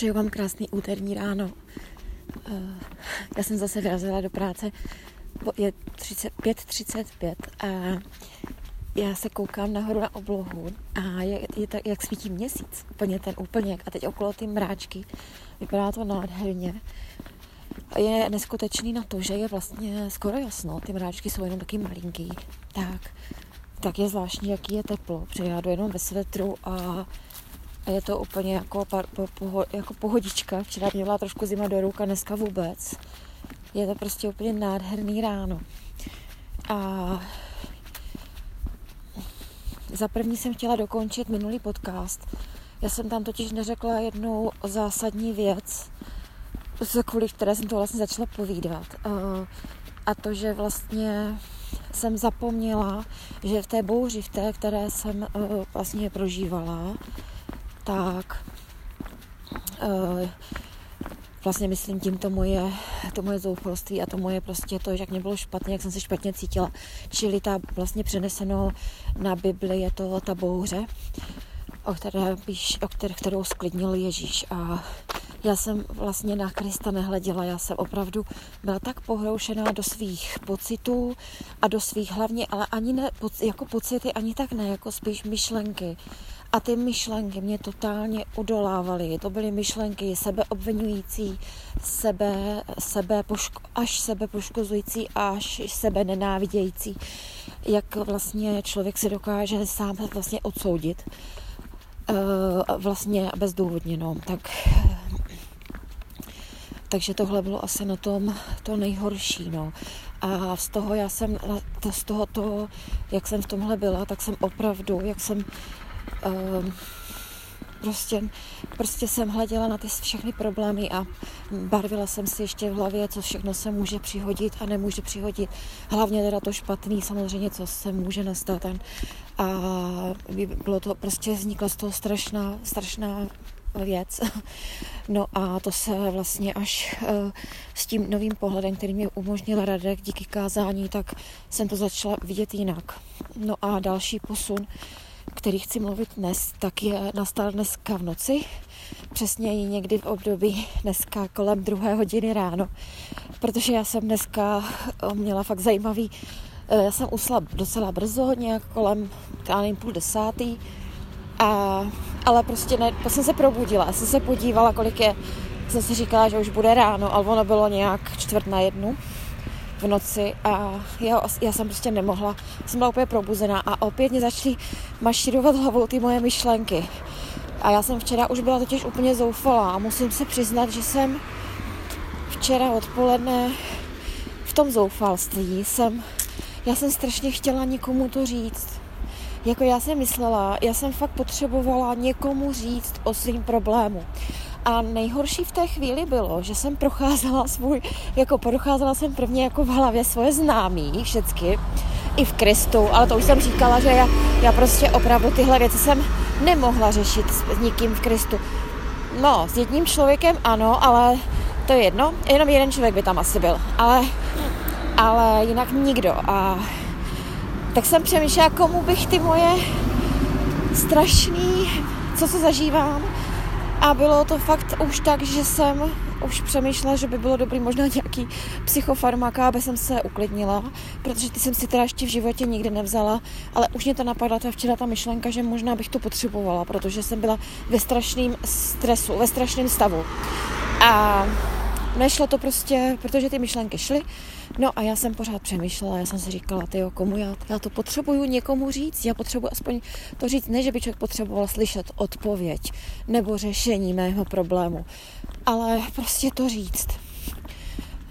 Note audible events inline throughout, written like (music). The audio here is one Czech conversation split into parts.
Přeju vám krásný úterní ráno. Eh, já jsem zase vyrazila do práce. Je 5.35 a já se koukám nahoru na oblohu a je, je tak, jak svítí měsíc, úplně ten úplně, a teď okolo ty mráčky, vypadá to nádherně. Je neskutečný na to, že je vlastně skoro jasno, ty mráčky jsou jenom taky malinký, tak, tak je zvláštní, jaký je teplo, protože já jdu jenom ve svetru a a je to úplně jako, po, jako pohodička. Včera mě byla trošku zima do ruka, dneska vůbec. Je to prostě úplně nádherný ráno. A za první jsem chtěla dokončit minulý podcast. Já jsem tam totiž neřekla jednu zásadní věc, kvůli které jsem to vlastně začala povídat. A to, že vlastně jsem zapomněla, že v té bouři, v té, které jsem vlastně prožívala, tak uh, vlastně myslím tím to moje, to moje zoufalství a to moje prostě to, jak mě bylo špatně, jak jsem se špatně cítila. Čili ta vlastně přeneseno na Bibli je to ta bouře, o které, píš, o které, kterou sklidnil Ježíš. A já jsem vlastně na Krista nehleděla, já jsem opravdu byla tak pohroušená do svých pocitů a do svých hlavně, ale ani ne jako pocity, ani tak ne, jako spíš myšlenky a ty myšlenky mě totálně udolávaly. To byly myšlenky sebeobvinující, sebe, sebe poško, až sebe poškozující, až sebe nenávidějící. Jak vlastně člověk se dokáže sám vlastně odsoudit. Uh, vlastně bezdůvodně, Tak takže tohle bylo asi na tom to nejhorší, no. A z toho já jsem, z toho to, jak jsem v tomhle byla, tak jsem opravdu, jak jsem Ehm, prostě, prostě jsem hleděla na ty všechny problémy a barvila jsem si ještě v hlavě, co všechno se může přihodit a nemůže přihodit. Hlavně teda to špatný, samozřejmě, co se může nastat. A bylo to, prostě vznikla z toho strašná, strašná věc. (laughs) No a to se vlastně až uh, s tím novým pohledem, který mi umožnil Radek díky kázání, tak jsem to začala vidět jinak. No a další posun který chci mluvit dnes, tak je nastal dneska v noci, přesně i někdy v období dneska kolem druhé hodiny ráno, protože já jsem dneska eh, měla fakt zajímavý, eh, já jsem usla docela brzo, nějak kolem, já nevím, půl desátý, a, ale prostě ne, jsem se probudila, já jsem se podívala, kolik je, jsem si říkala, že už bude ráno, ale ono bylo nějak čtvrt na jednu v noci a já, já jsem prostě nemohla, jsem byla úplně probuzená a opět mě začaly mašírovat hlavou ty moje myšlenky. A já jsem včera už byla totiž úplně zoufalá a musím se přiznat, že jsem včera odpoledne v tom zoufalství jsem, já jsem strašně chtěla někomu to říct. Jako já jsem myslela, já jsem fakt potřebovala někomu říct o svým problému. A nejhorší v té chvíli bylo, že jsem procházela svůj, jako procházela jsem prvně jako v hlavě svoje známí, všecky, i v Kristu, ale to už jsem říkala, že já, já prostě opravdu tyhle věci jsem nemohla řešit s nikým v Kristu. No, s jedním člověkem ano, ale to je jedno, jenom jeden člověk by tam asi byl, ale, ale jinak nikdo. A tak jsem přemýšlela, komu bych ty moje strašný, co se zažívám, a bylo to fakt už tak, že jsem už přemýšlela, že by bylo dobrý možná nějaký psychofarmaka, aby jsem se uklidnila, protože ty jsem si teda ještě v životě nikdy nevzala, ale už mě to napadla ta včera ta myšlenka, že možná bych to potřebovala, protože jsem byla ve strašném stresu, ve strašném stavu. A nešlo to prostě, protože ty myšlenky šly. No a já jsem pořád přemýšlela, já jsem si říkala, ty komu já, já to potřebuju někomu říct, já potřebuji aspoň to říct, ne, že by člověk potřeboval slyšet odpověď nebo řešení mého problému, ale prostě to říct.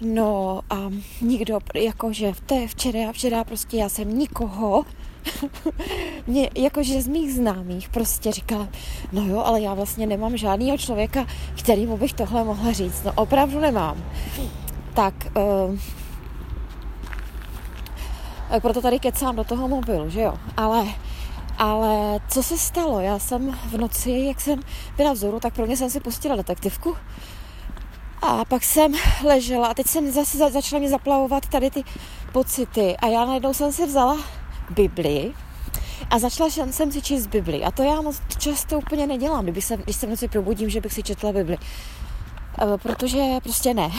No a nikdo, jakože v té včera, včera prostě já jsem nikoho (laughs) mě, jakože z mých známých prostě říkala, no jo, ale já vlastně nemám žádného člověka, kterýmu bych tohle mohla říct. No opravdu nemám. Tak, uh, proto tady kecám do toho mobilu, že jo. Ale, ale co se stalo? Já jsem v noci, jak jsem byla vzoru, tak pro mě jsem si pustila detektivku. A pak jsem ležela a teď jsem zase začala mě zaplavovat tady ty pocity. A já najednou jsem si vzala Bibli A začala jsem si číst Bibli. A to já moc často úplně nedělám, kdyby se, když se v noci probudím, že bych si četla Bibli. Eh, protože prostě ne.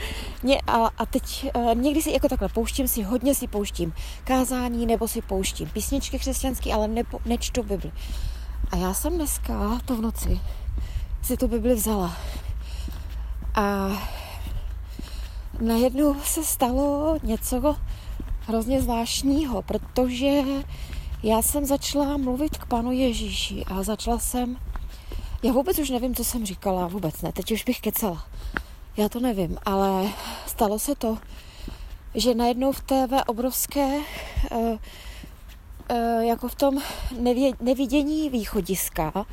(laughs) a, a teď eh, někdy si jako takhle pouštím si, hodně si pouštím kázání, nebo si pouštím písničky křesťanské, ale nepo, nečtu Bibli. A já jsem dneska, to v noci, si tu Bibli vzala. A najednou se stalo něco hrozně zvláštního, protože já jsem začala mluvit k panu Ježíši a začala jsem já vůbec už nevím, co jsem říkala, vůbec ne, teď už bych kecala. Já to nevím, ale stalo se to, že najednou v té obrovské, uh, uh, jako v tom nevidění východiska,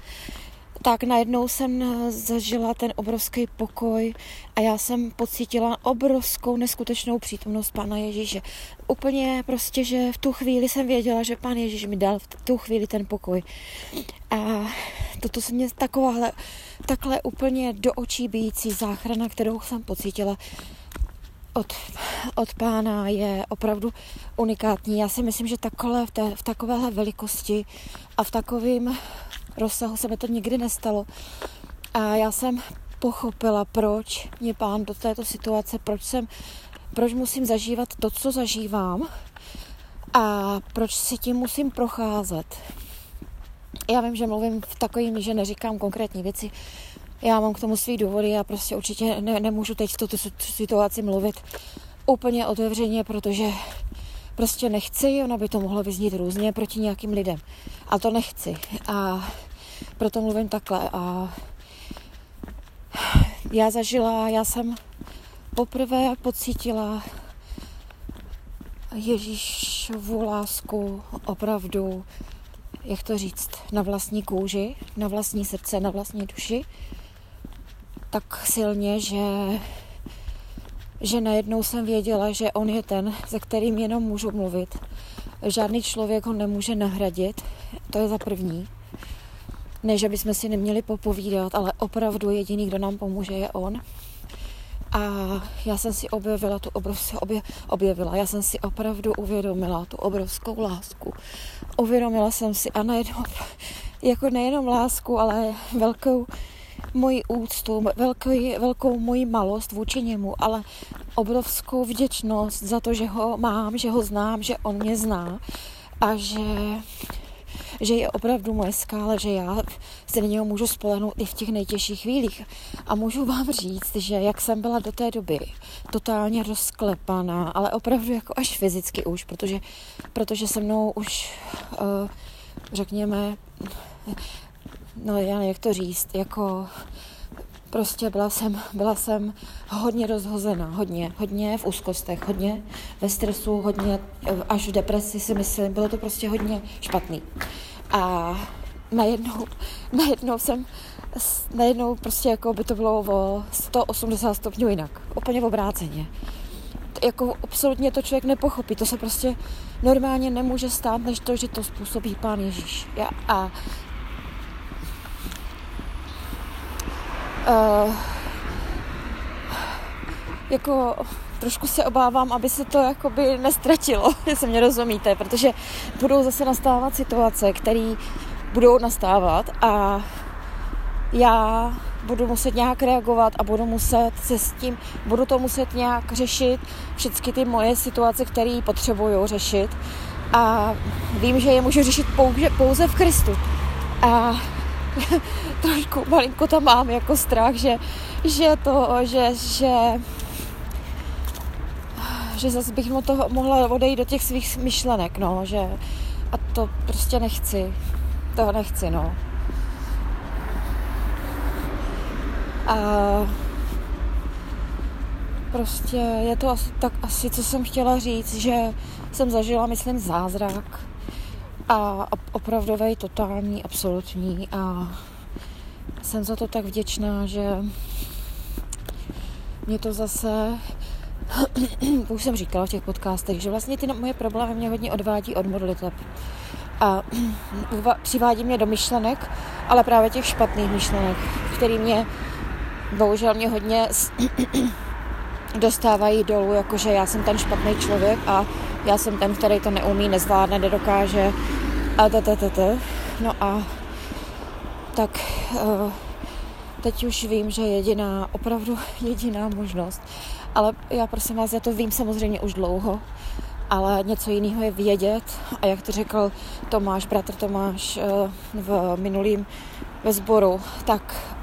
tak najednou jsem zažila ten obrovský pokoj a já jsem pocítila obrovskou neskutečnou přítomnost Pána Ježíše. Úplně prostě, že v tu chvíli jsem věděla, že Pán Ježíš mi dal v tu chvíli ten pokoj. A toto se mě takováhle, takhle úplně do očí bíjící záchrana, kterou jsem pocítila od, od pána je opravdu unikátní. Já si myslím, že takhle, v, té, v takovéhle velikosti a v takovém rozsahu se mi to nikdy nestalo. A já jsem pochopila, proč mě pán do této situace, proč jsem, proč musím zažívat to, co zažívám a proč si tím musím procházet. Já vím, že mluvím v takovým, že neříkám konkrétní věci, já mám k tomu svý důvody a prostě určitě ne, nemůžu teď v tuto situaci mluvit úplně otevřeně, protože prostě nechci, ono by to mohlo vyznít různě proti nějakým lidem. A to nechci. A proto mluvím takhle. A já zažila, já jsem poprvé pocítila Ježíšovu lásku opravdu, jak to říct, na vlastní kůži, na vlastní srdce, na vlastní duši, tak silně, že, že najednou jsem věděla, že on je ten, se kterým jenom můžu mluvit. Žádný člověk ho nemůže nahradit, to je za první. Ne, že bychom si neměli popovídat, ale opravdu jediný, kdo nám pomůže, je on. A já jsem si objevila tu obrovskou, obje, objevila, já jsem si opravdu uvědomila tu obrovskou lásku. Uvědomila jsem si a najednou, jako nejenom lásku, ale velkou moji úctu, velkou, velkou moji malost vůči němu, ale obrovskou vděčnost za to, že ho mám, že ho znám, že on mě zná a že že je opravdu moje skála, že já se na něho můžu spolehnout i v těch nejtěžších chvílích. A můžu vám říct, že jak jsem byla do té doby totálně rozklepaná, ale opravdu jako až fyzicky už, protože, protože se mnou už, uh, řekněme, no já nevím, jak to říct, jako Prostě byla jsem, byla jsem hodně rozhozená, hodně, hodně v úzkostech, hodně ve stresu, hodně až v depresi si myslím, bylo to prostě hodně špatný. A najednou, (laughs) najednou jsem, najednou prostě jako by to bylo o 180 stupňů jinak, úplně v obráceně. Jako absolutně to člověk nepochopí, to se prostě normálně nemůže stát, než to, že to způsobí Pán Ježíš. Já, a uh, jako trošku se obávám, aby se to jakoby nestratilo, (laughs) jestli mě rozumíte, protože budou zase nastávat situace, které budou nastávat a já budu muset nějak reagovat a budu muset se s tím, budu to muset nějak řešit, všechny ty moje situace, které potřebuju řešit a vím, že je můžu řešit pouze, pouze v Kristu. A (laughs) trošku malinko tam mám jako strach, že, že to, že, že že zase bych mu to mohla odejít do těch svých myšlenek, no, že a to prostě nechci. To nechci, no. A prostě je to asi, tak asi, co jsem chtěla říct, že jsem zažila, myslím, zázrak a opravdový, totální, absolutní a jsem za to tak vděčná, že mě to zase (clears throat) už jsem říkala v těch podcastech, že vlastně ty moje problémy mě hodně odvádí od modliteb. A (clears throat) přivádí mě do myšlenek, ale právě těch špatných myšlenek, který mě bohužel mě hodně (clears throat) dostávají dolů, jakože já jsem ten špatný člověk a já jsem ten, který to neumí, nezvládne, nedokáže A ta, ta, ta, ta. No a tak uh, teď už vím, že jediná, opravdu (laughs) jediná možnost, ale já prosím vás, já to vím samozřejmě už dlouho, ale něco jiného je vědět a jak to řekl Tomáš, bratr Tomáš uh, v minulým ve sboru, tak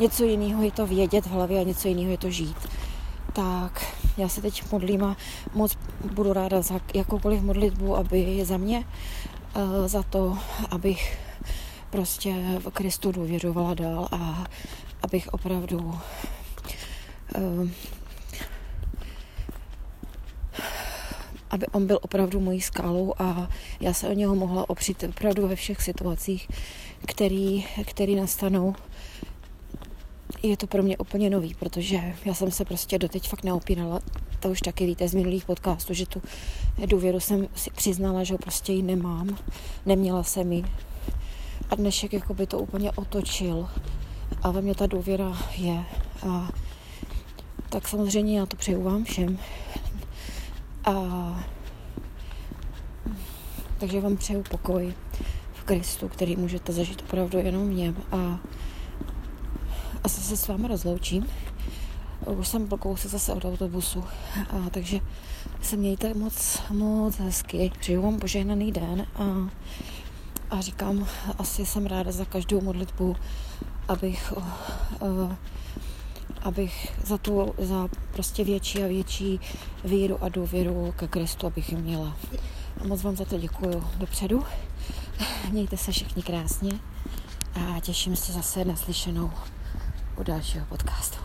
něco jiného je to vědět v hlavě a něco jiného je to žít. Tak já se teď modlím a moc budu ráda za jakoukoliv modlitbu, aby za mě, za to, abych prostě v Kristu důvěřovala dál a abych opravdu uh, aby on byl opravdu mojí skálou a já se o něho mohla opřít opravdu ve všech situacích, který, který nastanou. Je to pro mě úplně nový, protože já jsem se prostě doteď fakt neopírala, to už taky víte z minulých podcastů, že tu důvěru jsem si přiznala, že ho prostě ji nemám, neměla jsem ji. A dnešek jako by to úplně otočil a ve mně ta důvěra je. A tak samozřejmě já to přeju vám všem. A takže vám přeju pokoj v Kristu, který můžete zažít opravdu jenom v něm. A asi se s vámi rozloučím. Už jsem kousek zase od autobusu, a, takže se mějte moc, moc hezky. Přeju vám požehnaný den a, a říkám, asi jsem ráda za každou modlitbu, abych, uh, abych za tu, za prostě větší a větší víru a důvěru ke Kristu, abych ji měla. A moc vám za to děkuju dopředu. Mějte se všichni krásně a těším se zase na slyšenou u dalšího podcastu.